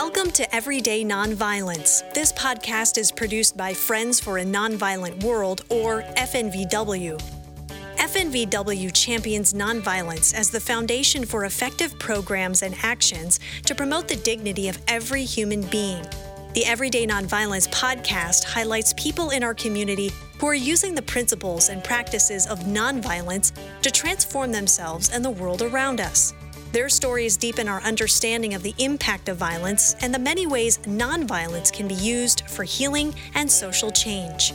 Welcome to Everyday Nonviolence. This podcast is produced by Friends for a Nonviolent World, or FNVW. FNVW champions nonviolence as the foundation for effective programs and actions to promote the dignity of every human being. The Everyday Nonviolence podcast highlights people in our community who are using the principles and practices of nonviolence to transform themselves and the world around us. Their stories deepen our understanding of the impact of violence and the many ways nonviolence can be used for healing and social change.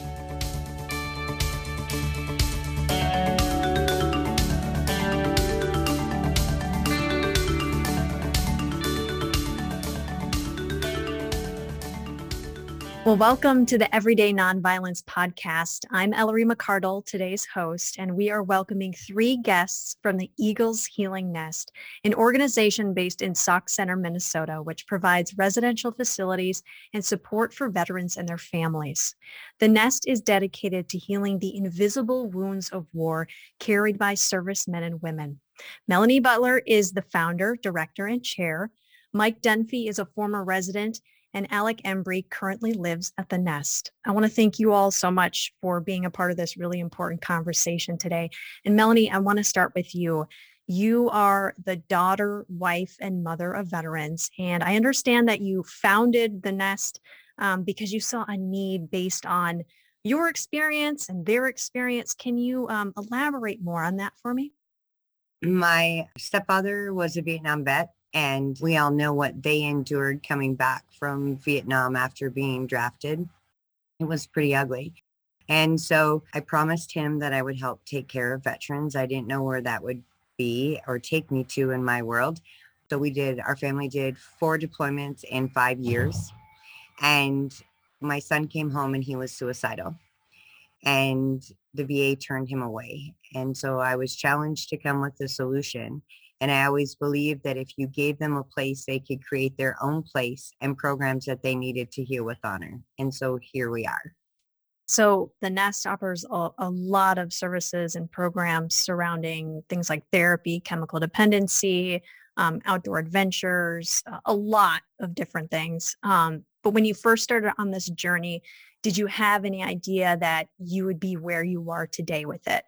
Well, welcome to the Everyday Nonviolence podcast. I'm Ellery McCardle, today's host, and we are welcoming three guests from the Eagles Healing Nest, an organization based in Sauk Centre, Minnesota, which provides residential facilities and support for veterans and their families. The Nest is dedicated to healing the invisible wounds of war carried by servicemen and women. Melanie Butler is the founder, director, and chair. Mike Dunphy is a former resident and Alec Embry currently lives at the Nest. I want to thank you all so much for being a part of this really important conversation today. And Melanie, I want to start with you. You are the daughter, wife, and mother of veterans. And I understand that you founded the Nest um, because you saw a need based on your experience and their experience. Can you um, elaborate more on that for me? My stepfather was a Vietnam vet and we all know what they endured coming back from Vietnam after being drafted. It was pretty ugly. And so I promised him that I would help take care of veterans. I didn't know where that would be or take me to in my world. So we did, our family did four deployments in five mm-hmm. years. And my son came home and he was suicidal. And the VA turned him away. And so I was challenged to come with a solution. And I always believed that if you gave them a place, they could create their own place and programs that they needed to heal with honor. And so here we are. So the Nest offers a, a, lot of services and programs surrounding things like therapy, chemical dependency, um, outdoor adventures, a lot of different things. Um, but when you first started on this journey, did you have any idea that you would be where you are today with it?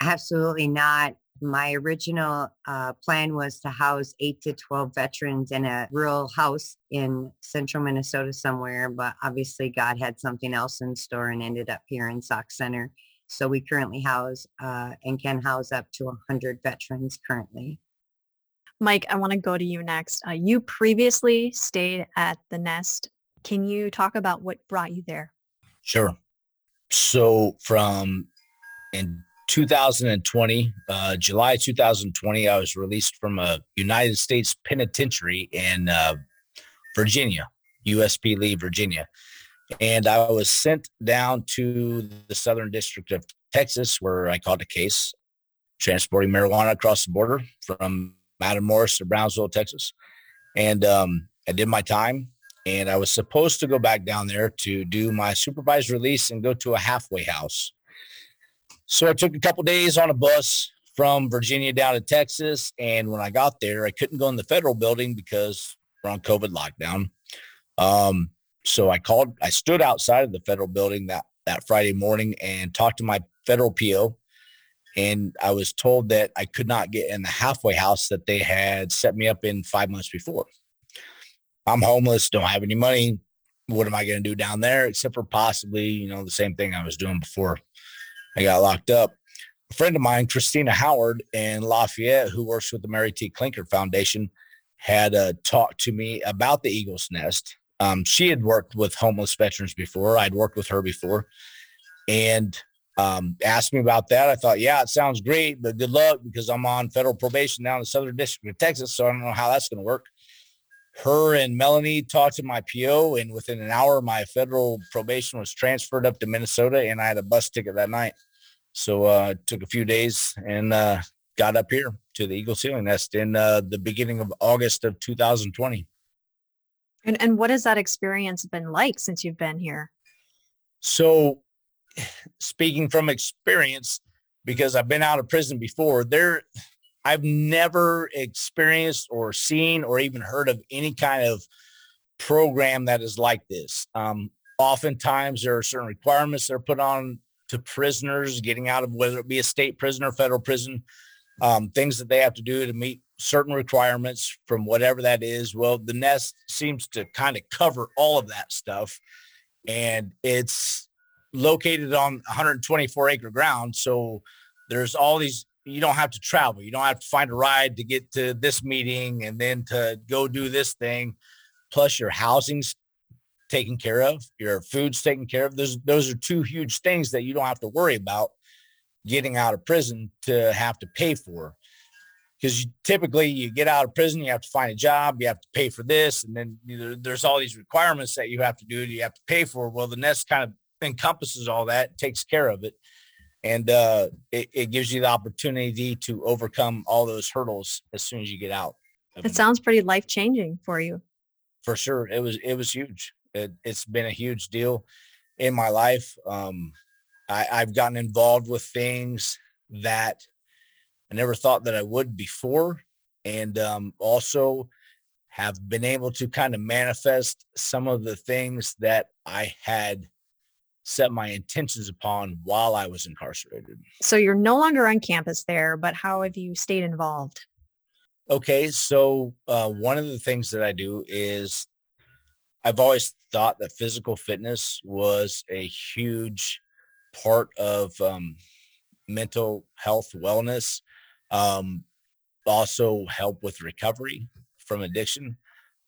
Absolutely not my original uh, plan was to house eight to 12 veterans in a rural house in central Minnesota somewhere, but obviously God had something else in store and ended up here in Sauk Centre. So we currently house uh, and can house up to 100 veterans currently. Mike, I want to go to you next. Uh, you previously stayed at the Nest. Can you talk about what brought you there? Sure. So from in 2020, uh, July 2020, I was released from a United States penitentiary in uh, Virginia, USP Lee, Virginia. And I was sent down to the Southern District of Texas, where I caught a case transporting marijuana across the border from Matamoros to Brownsville, Texas. And um, I did my time. And I was supposed to go back down there to do my supervised release and go to a halfway house so I took a couple days on a bus from Virginia down to Texas. And when I got there, I couldn't go in the federal building because we're on COVID lockdown. Um, so I called, I stood outside of the federal building that, that Friday morning and talked to my federal PO. And I was told that I could not get in the halfway house that they had set me up in five months before. I'm homeless, don't have any money. What am I going to do down there except for possibly, you know, the same thing I was doing before I got locked up. A friend of mine, Christina Howard in Lafayette, who works with the Mary T. Clinker Foundation, had uh, talked to me about the Eagle's Nest. Um, she had worked with homeless veterans before. I'd worked with her before, and um, asked me about that. I thought, yeah, it sounds great, but good luck because I'm on federal probation now in the Southern District of Texas, so I don't know how that's going to work. Her and Melanie talked to my PO, and within an hour, my federal probation was transferred up to Minnesota, and I had a bus ticket that night. So uh, it took a few days and uh, got up here to the Eagles Healing Nest in uh, the beginning of August of 2020. And, and what has that experience been like since you've been here? So, speaking from experience, because I've been out of prison before, there, I've never experienced or seen or even heard of any kind of program that is like this. Um, oftentimes there are certain requirements that are put on to prisoners getting out of whether it be a state prison or federal prison, um, things that they have to do to meet certain requirements from whatever that is. Well, the nest seems to kind of cover all of that stuff. And it's located on 124 acre ground. So there's all these you don't have to travel. You don't have to find a ride to get to this meeting and then to go do this thing. Plus your housing's taken care of, your food's taken care of. Those those are two huge things that you don't have to worry about getting out of prison to have to pay for. Because typically you get out of prison, you have to find a job, you have to pay for this, and then there's all these requirements that you have to do, you have to pay for. Well, the nest kind of encompasses all that, takes care of it and uh, it, it, gives you the opportunity to overcome all those hurdles as soon as you get out. It sounds pretty life changing for you. For sure, it was it was huge. It, has been a huge deal in my life. Um, I, I've gotten involved with things that I never thought that I would before, and um, also have been able to kind of manifest some of the things that I had set my intentions upon while I was incarcerated. So you're no longer on campus there, but how have you stayed involved? Okay, so uh, one of the things that I do is I've always thought that physical fitness was a huge part of um, mental health wellness, um, also help with recovery from addiction.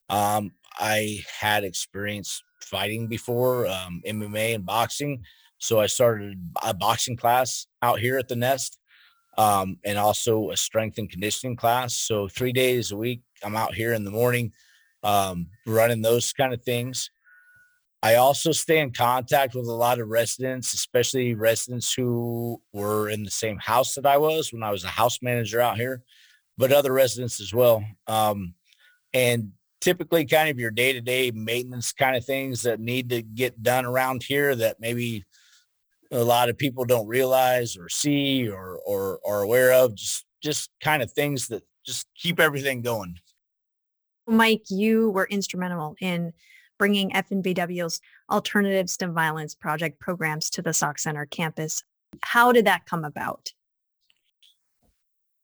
Um, I had experience fighting before, um, MMA and boxing. So I started a boxing class out here at the Nest um, and also a strength and conditioning class. So three days a week, I'm out here in the morning um, running those kind of things. I also stay in contact with a lot of residents, especially residents who were in the same house that I was when I was a house manager out here, but other residents as well. Um, and typically kind of your day-to-day maintenance kind of things that need to get done around here that maybe a lot of people don't realize or see or or are aware of just just kind of things that just keep everything going mike you were instrumental in bringing fnvw's alternatives to violence project programs to the sauk centre campus how did that come about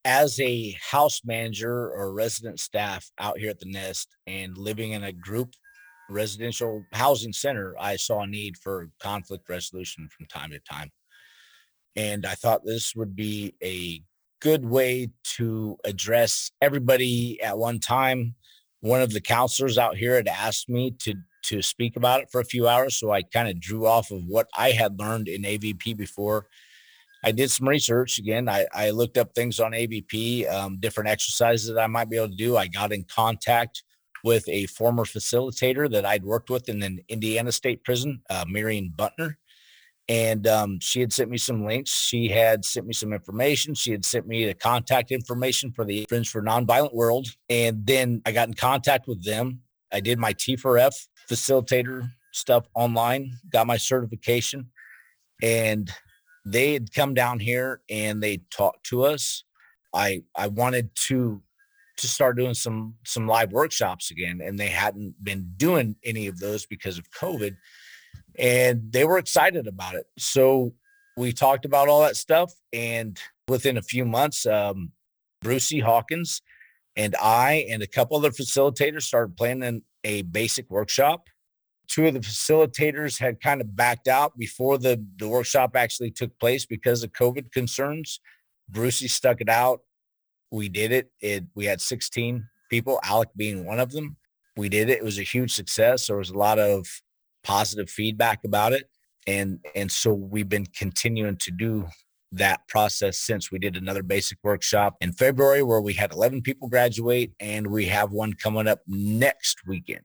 as a house manager or resident staff out here at the Nest and living in a group residential housing center, I saw a need for conflict resolution from time to time. And I thought this would be a good way to address everybody at one time. One of the counselors out here had asked me to to speak about it for a few hours. So I kind of drew off of what I had learned in AVP before I did some research again. I, I looked up things on AVP, um, different exercises that I might be able to do. I got in contact with a former facilitator that I'd worked with in an Indiana State Prison, uh, Marion Buntner. And um, she had sent me some links. She had sent me some information. She had sent me the contact information for the Friends for Nonviolent World. And then I got in contact with them. I did my T4F facilitator stuff online, got my certification. And they had come down here and they talked to us. I I wanted to to start doing some some live workshops again, and they hadn't been doing any of those because of COVID, and they were excited about it. So we talked about all that stuff, and within a few months, um, Brucey Hawkins and I and a couple other facilitators started planning a basic workshop two of the facilitators had kind of backed out before the, the workshop actually took place because of COVID concerns. Brucey stuck it out. We did it. It we had 16 people, Alec being one of them. We did it. It was a huge success. There was a lot of positive feedback about it. And and so we've been continuing to do that process since we did another basic workshop in February where we had 11 people graduate and we have one coming up next weekend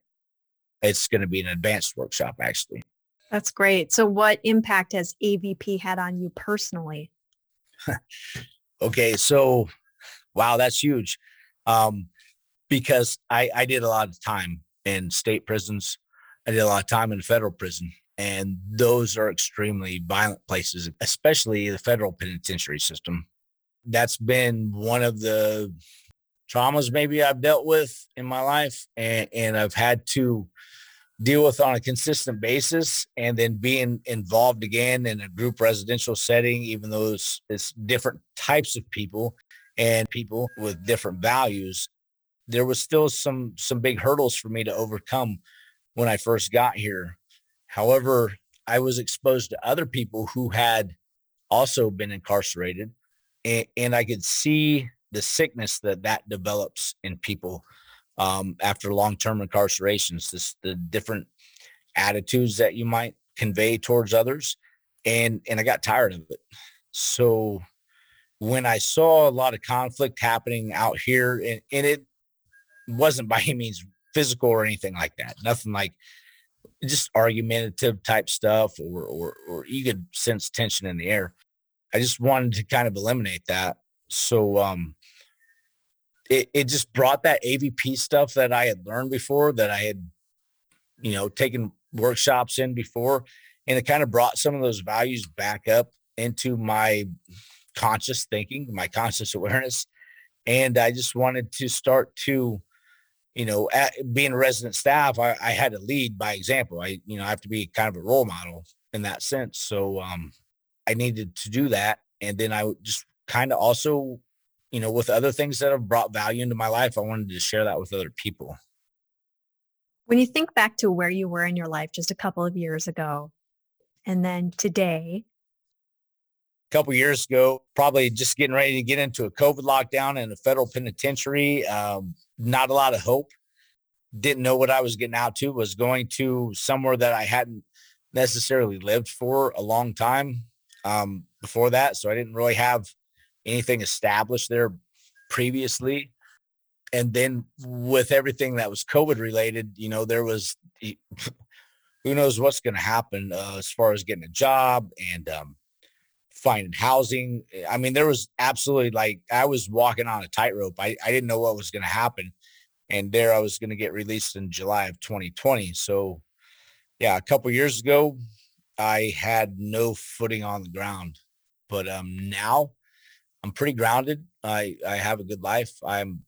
it's going to be an advanced workshop actually. That's great. So what impact has AVP had on you personally? okay. So, wow, that's huge. Um, because I, I did a lot of time in state prisons. I did a lot of time in federal prison. And those are extremely violent places, especially the federal penitentiary system. that's been one of the traumas maybe I've dealt with in my life and, and I've had to deal with on a consistent basis and then being involved again in a group residential setting, even though it's, it's different types of people and people with different values, there was still some some big hurdles for me to overcome when I first got here. However, I was exposed to other people who had also been incarcerated and, and I could see the sickness that that develops in people um, after long-term incarcerations, this, the different attitudes that you might convey towards others. And, and I got tired of it. So when I saw a lot of conflict happening out here and, and it wasn't by any means physical or anything like that, nothing like just argumentative type stuff or, or, or you could sense tension in the air. I just wanted to kind of eliminate that. So, um, it, it just brought that AVP stuff that I had learned before that I had, you know, taken workshops in before. And it kind of brought some of those values back up into my conscious thinking, my conscious awareness. And I just wanted to start to, you know, at, being a resident staff, I, I had to lead by example. I, you know, I have to be kind of a role model in that sense. So um, I needed to do that. And then I just kind of also you know, with other things that have brought value into my life, I wanted to share that with other people. When you think back to where you were in your life just a couple of years ago, and then today, couple years ago, probably just getting ready to get into a COVID lockdown in a federal penitentiary. Um, not a lot of hope. Didn't know what I was getting out to. Was going to somewhere that I hadn't necessarily lived for a long time um, before that, so I didn't really have anything established there previously. And then with everything that was COVID related, you know, there was who knows what's going to happen uh, as far as getting a job and um, finding housing. I mean, there was absolutely like I was walking on a tightrope. I, I didn't know what was going to happen. And there I was going to get released in July of 2020. So, yeah, a couple years ago, I had no footing on the ground. But um, now I'm pretty grounded. I I have a good life. I'm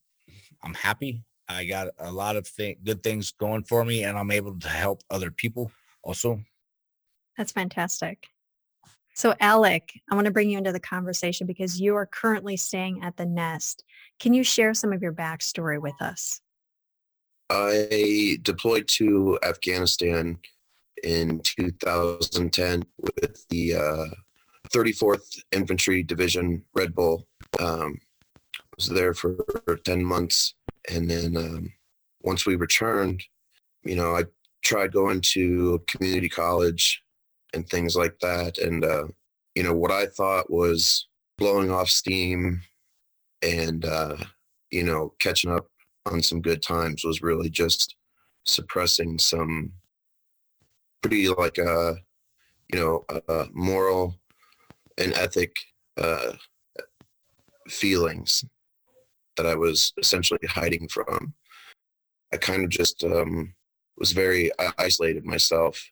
I'm happy. I got a lot of th- good things going for me, and I'm able to help other people also. That's fantastic. So, Alec, I want to bring you into the conversation because you are currently staying at the Nest. Can you share some of your backstory with us? I deployed to Afghanistan in 2010 with the uh, 34th Infantry Division, Red Bull. Um, was there for 10 months. And then um, once we returned, you know, I tried going to community college and things like that. And, uh, you know, what I thought was blowing off steam and, uh, you know, catching up on some good times was really just suppressing some pretty like, uh, you know, uh, moral and ethic uh, feelings that I was essentially hiding from. I kind of just um, was very isolated myself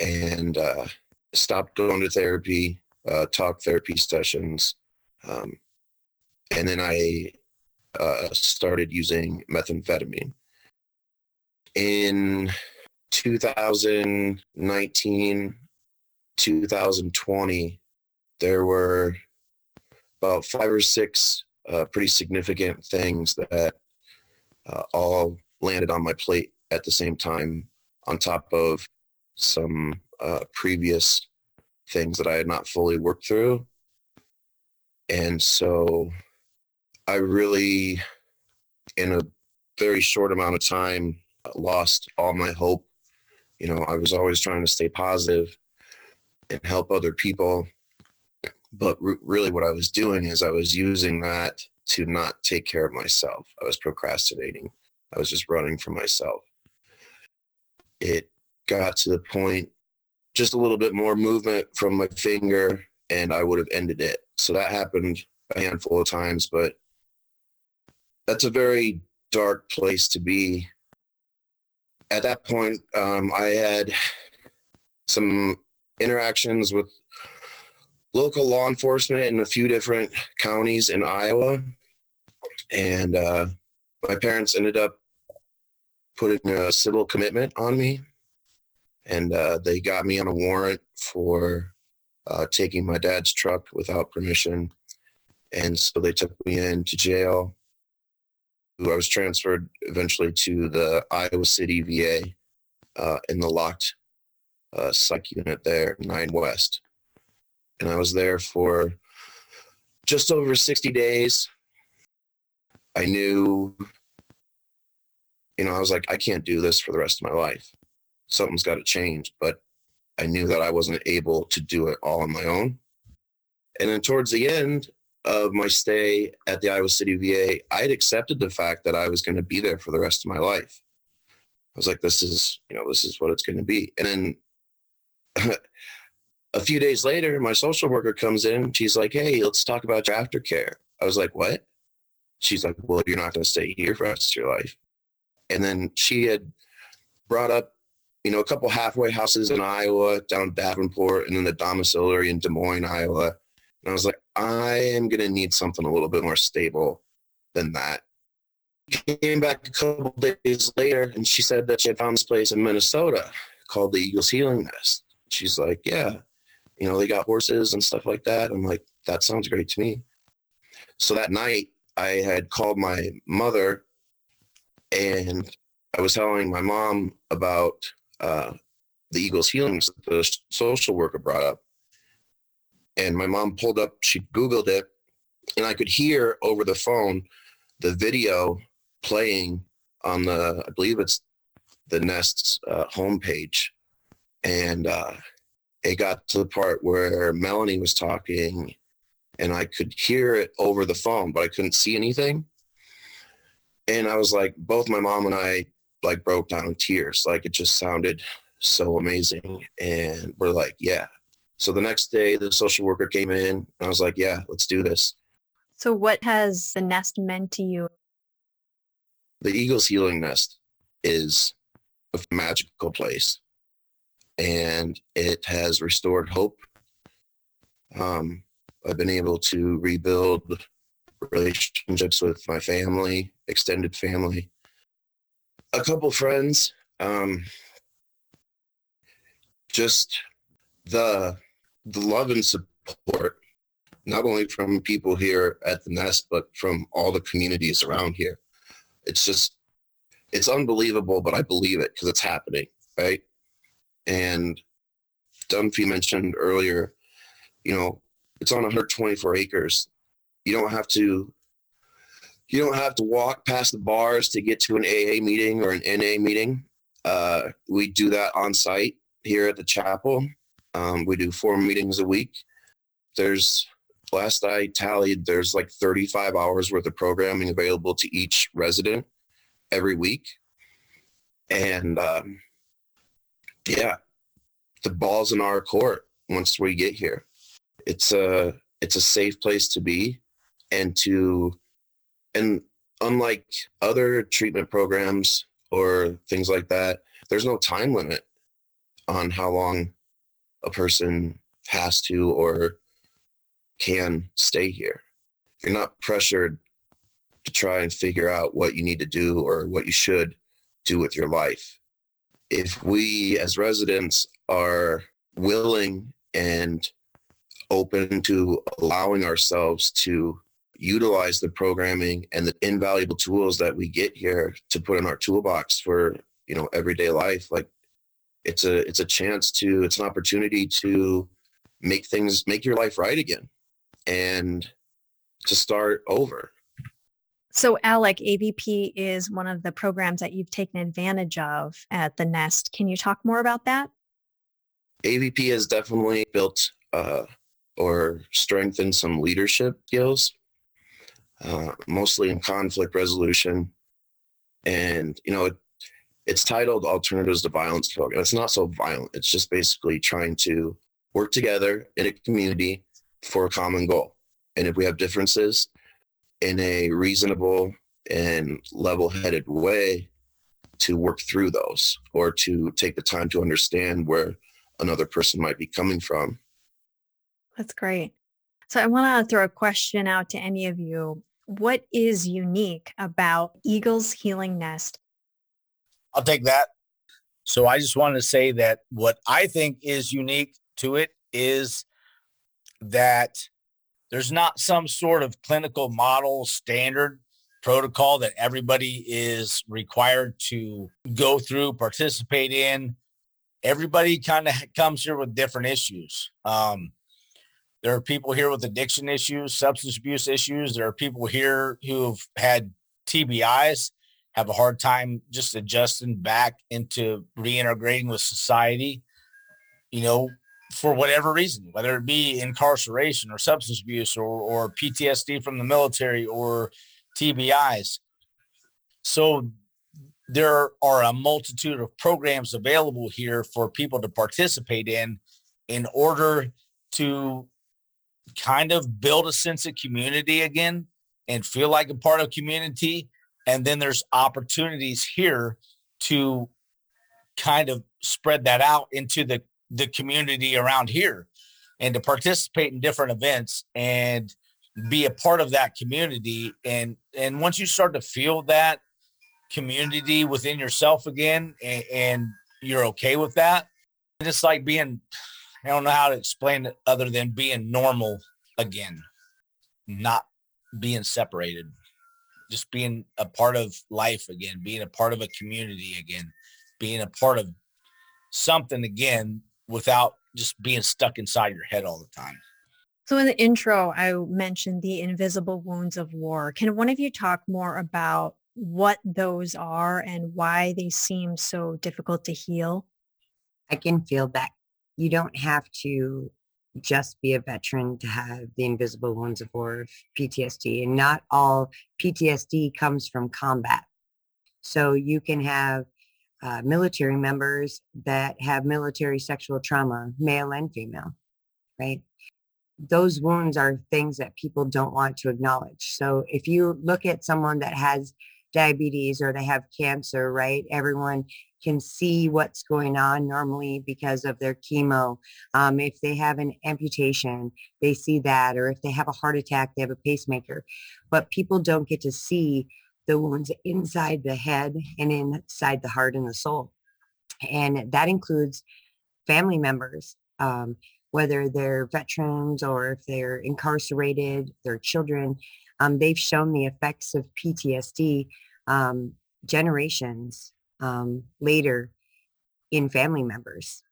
and uh, stopped going to therapy, uh, talk therapy sessions. Um, and then I uh, started using methamphetamine. In 2019, 2020, there were about five or six uh, pretty significant things that uh, all landed on my plate at the same time, on top of some uh, previous things that I had not fully worked through. And so I really, in a very short amount of time, lost all my hope. You know, I was always trying to stay positive and help other people but really, what I was doing is I was using that to not take care of myself. I was procrastinating. I was just running from myself. It got to the point, just a little bit more movement from my finger, and I would have ended it. So that happened a handful of times, but that's a very dark place to be. At that point, um, I had some interactions with local law enforcement in a few different counties in Iowa. And uh, my parents ended up putting a civil commitment on me. And uh, they got me on a warrant for uh, taking my dad's truck without permission. And so they took me into jail. I was transferred eventually to the Iowa City VA uh, in the locked uh, psych unit there, 9 West. And I was there for just over 60 days. I knew, you know, I was like, I can't do this for the rest of my life. Something's got to change. But I knew that I wasn't able to do it all on my own. And then towards the end of my stay at the Iowa City VA, I had accepted the fact that I was going to be there for the rest of my life. I was like, this is, you know, this is what it's going to be. And then a few days later, my social worker comes in. She's like, hey, let's talk about your aftercare. I was like, what? She's like, well, you're not going to stay here for the rest of your life. And then she had brought up, you know, a couple halfway houses in Iowa, down Davenport, and then the domiciliary in Des Moines, Iowa. And I was like, I am going to need something a little bit more stable than that. Came back a couple days later, and she said that she had found this place in Minnesota called the Eagles Healing Nest. She's like, yeah, you know, they got horses and stuff like that. I'm like, that sounds great to me. So that night, I had called my mother and I was telling my mom about uh, the Eagles healings that the social worker brought up. And my mom pulled up, she Googled it, and I could hear over the phone the video playing on the, I believe it's the Nest's uh, homepage. And uh, it got to the part where Melanie was talking and I could hear it over the phone, but I couldn't see anything. And I was like, both my mom and I like broke down in tears. Like it just sounded so amazing. And we're like, yeah. So the next day, the social worker came in and I was like, yeah, let's do this. So, what has the nest meant to you? The Eagles Healing Nest is a magical place and it has restored hope. Um, I've been able to rebuild relationships with my family, extended family, a couple friends. Um, just the the love and support, not only from people here at the Nest, but from all the communities around here. It's just it's unbelievable, but I believe it because it's happening, right? And Dunphy mentioned earlier, you know, it's on 124 acres. You don't have to you don't have to walk past the bars to get to an AA meeting or an NA meeting. Uh, we do that on site here at the chapel. Um, we do four meetings a week. There's last I tallied, there's like 35 hours worth of programming available to each resident every week. And um, yeah, the ball's in our court once we get here. It's a it's a safe place to be and to and unlike other treatment programs or things like that, there's no time limit on how long a person has to or can stay here. You're not pressured to try and figure out what you need to do or what you should do with your life if we as residents are willing and open to allowing ourselves to utilize the programming and the invaluable tools that we get here to put in our toolbox for you know everyday life like it's a it's a chance to it's an opportunity to make things make your life right again and to start over so, Alec, AVP is one of the programs that you've taken advantage of at the Nest. Can you talk more about that? AVP has definitely built uh, or strengthened some leadership skills, uh, mostly in conflict resolution. And, you know, it, it's titled Alternatives to Violence Program. It's not so violent. It's just basically trying to work together in a community for a common goal. And if we have differences, in a reasonable and level-headed way to work through those or to take the time to understand where another person might be coming from That's great. So I want to throw a question out to any of you. What is unique about Eagles Healing Nest? I'll take that. So I just wanted to say that what I think is unique to it is that there's not some sort of clinical model standard protocol that everybody is required to go through, participate in. Everybody kind of comes here with different issues. Um, there are people here with addiction issues, substance abuse issues. There are people here who've had TBIs, have a hard time just adjusting back into reintegrating with society. You know, for whatever reason, whether it be incarceration or substance abuse or, or PTSD from the military or TBIs. So there are a multitude of programs available here for people to participate in in order to kind of build a sense of community again and feel like a part of community. And then there's opportunities here to kind of spread that out into the the community around here and to participate in different events and be a part of that community and and once you start to feel that community within yourself again and, and you're okay with that it's like being i don't know how to explain it other than being normal again not being separated just being a part of life again being a part of a community again being a part of something again without just being stuck inside your head all the time. So in the intro, I mentioned the invisible wounds of war. Can one of you talk more about what those are and why they seem so difficult to heal? I can feel that you don't have to just be a veteran to have the invisible wounds of war PTSD. And not all PTSD comes from combat. So you can have uh, military members that have military sexual trauma, male and female, right? Those wounds are things that people don't want to acknowledge. So if you look at someone that has diabetes or they have cancer, right? Everyone can see what's going on normally because of their chemo. Um, if they have an amputation, they see that. Or if they have a heart attack, they have a pacemaker. But people don't get to see the wounds inside the head and inside the heart and the soul. And that includes family members, um, whether they're veterans or if they're incarcerated, their children. Um, they've shown the effects of PTSD um, generations um, later in family members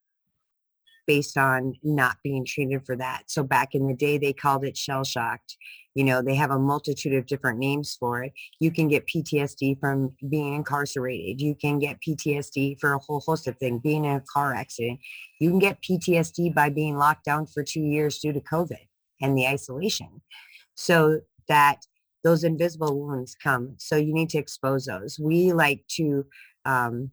based on not being treated for that. So back in the day, they called it shell shocked. You know, they have a multitude of different names for it. You can get PTSD from being incarcerated. You can get PTSD for a whole host of things, being in a car accident. You can get PTSD by being locked down for two years due to COVID and the isolation. So that those invisible wounds come. So you need to expose those. We like to um,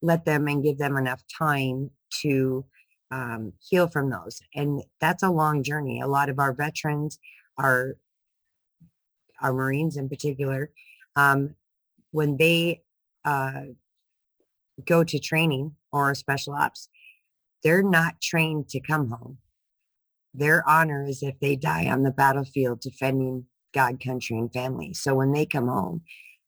let them and give them enough time to um, heal from those. And that's a long journey. A lot of our veterans, our, our Marines in particular, um, when they uh, go to training or special ops, they're not trained to come home. Their honor is if they die on the battlefield defending God, country, and family. So when they come home,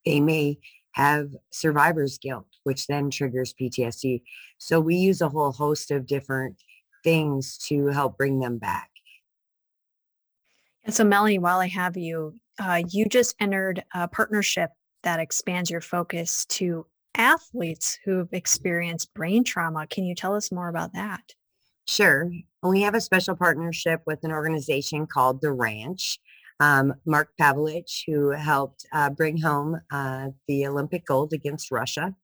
they may have survivor's guilt, which then triggers PTSD. So we use a whole host of different things to help bring them back. And so, Melanie, while I have you, uh, you just entered a partnership that expands your focus to athletes who've experienced brain trauma. Can you tell us more about that? Sure. We have a special partnership with an organization called The Ranch um, Mark Pavelich, who helped uh, bring home uh, the Olympic gold against Russia.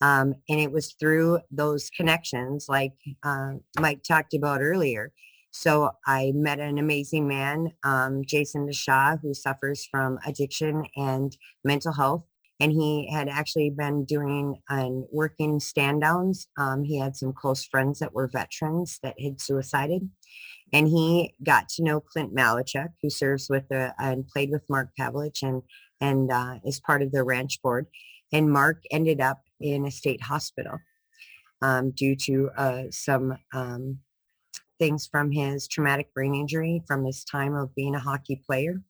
Um, and it was through those connections, like uh, Mike talked about earlier. So I met an amazing man, um, Jason DeShaw, who suffers from addiction and mental health. And he had actually been doing and working stand downs. Um, he had some close friends that were veterans that had suicided. And he got to know Clint Malarchuk, who serves with the and played with Mark Pavelich and and uh, is part of the ranch board. And Mark ended up in a state hospital um, due to uh, some um, things from his traumatic brain injury from his time of being a hockey player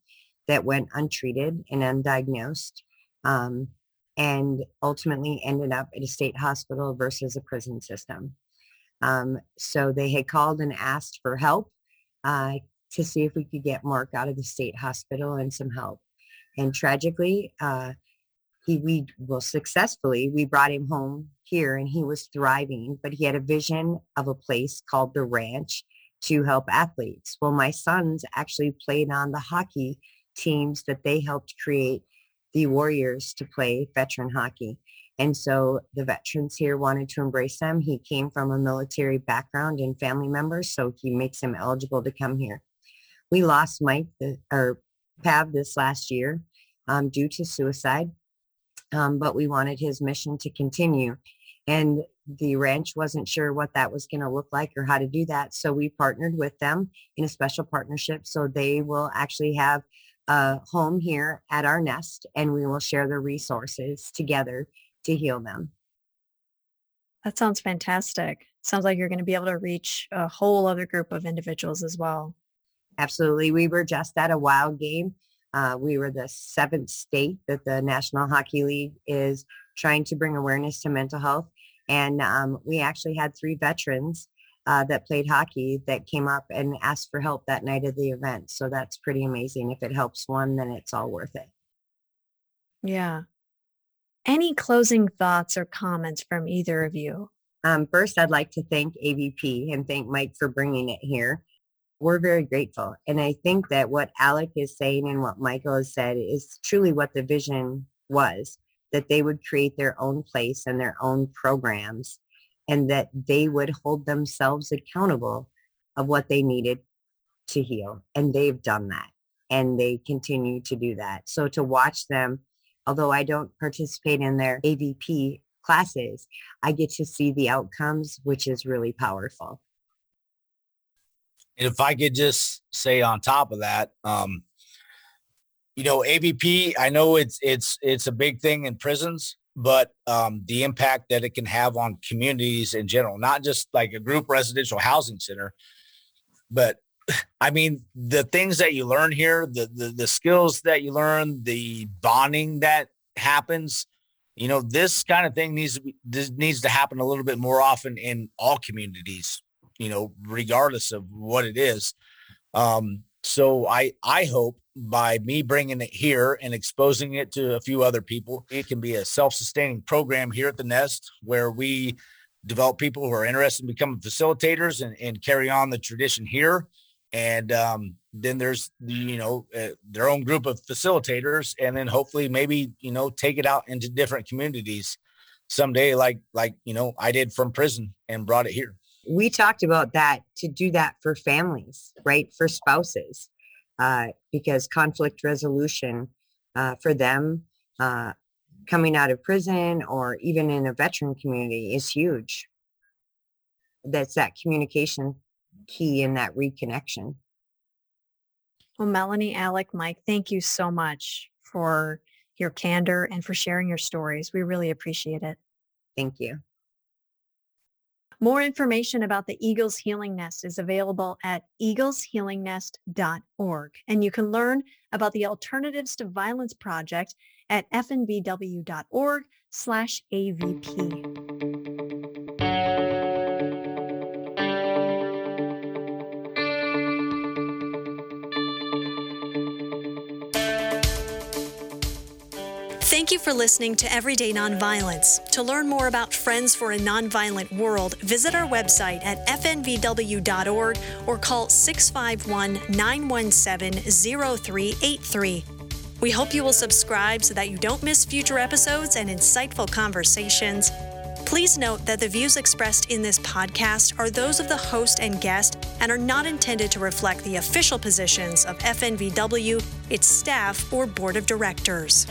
that went untreated and undiagnosed um, and ultimately ended up at a state hospital versus a prison system. Um, so they had called and asked for help uh, to see if we could get Mark out of the state hospital and some help. And tragically, uh, he we well successfully we brought him home here and he was thriving but he had a vision of a place called the ranch to help athletes well my sons actually played on the hockey teams that they helped create the warriors to play veteran hockey and so the veterans here wanted to embrace them he came from a military background and family members so he makes him eligible to come here we lost mike the, or pav this last year um, due to suicide um, but we wanted his mission to continue. And the ranch wasn't sure what that was going to look like or how to do that. So we partnered with them in a special partnership. So they will actually have a home here at our nest and we will share the resources together to heal them. That sounds fantastic. Sounds like you're going to be able to reach a whole other group of individuals as well. Absolutely. We were just at a wild game uh, we were the seventh state that the National Hockey League is trying to bring awareness to mental health. And um, we actually had three veterans uh, that played hockey that came up and asked for help that night of the event. So that's pretty amazing. If it helps one, then it's all worth it. Yeah. Any closing thoughts or comments from either of you? Um, first, I'd like to thank AVP and thank Mike for bringing it here we're very grateful. And I think that what Alec is saying and what Michael has said is truly what the vision was, that they would create their own place and their own programs and that they would hold themselves accountable of what they needed to heal. And they've done that and they continue to do that. So to watch them, although I don't participate in their AVP classes, I get to see the outcomes, which is really powerful. And if I could just say on top of that, um, you know, AVP, I know it's it's it's a big thing in prisons, but um, the impact that it can have on communities in general, not just like a group residential housing center, but I mean, the things that you learn here, the, the the skills that you learn, the bonding that happens, you know, this kind of thing needs to be, this needs to happen a little bit more often in all communities you know, regardless of what it is. Um, so I I hope by me bringing it here and exposing it to a few other people, it can be a self-sustaining program here at the Nest where we develop people who are interested in becoming facilitators and, and carry on the tradition here. And um, then there's the, you know uh, their own group of facilitators, and then hopefully maybe you know take it out into different communities someday, like like you know I did from prison and brought it here we talked about that to do that for families, right? For spouses, uh, because conflict resolution uh, for them uh, coming out of prison or even in a veteran community is huge. That's that communication key in that reconnection. Well, Melanie, Alec, Mike, thank you so much for your candor and for sharing your stories. We really appreciate it. Thank you. More information about the Eagles Healing Nest is available at eagleshealingnest.org. And you can learn about the Alternatives to Violence Project at fnvw.org slash AVP. Thank you for listening to Everyday Nonviolence. To learn more about Friends for a Nonviolent World, visit our website at fnvw.org or call 651 917 0383. We hope you will subscribe so that you don't miss future episodes and insightful conversations. Please note that the views expressed in this podcast are those of the host and guest and are not intended to reflect the official positions of FNVW, its staff, or board of directors.